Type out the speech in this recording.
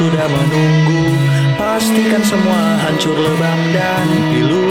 sudah menunggu. Pastikan semua hancur lebam dan pilu.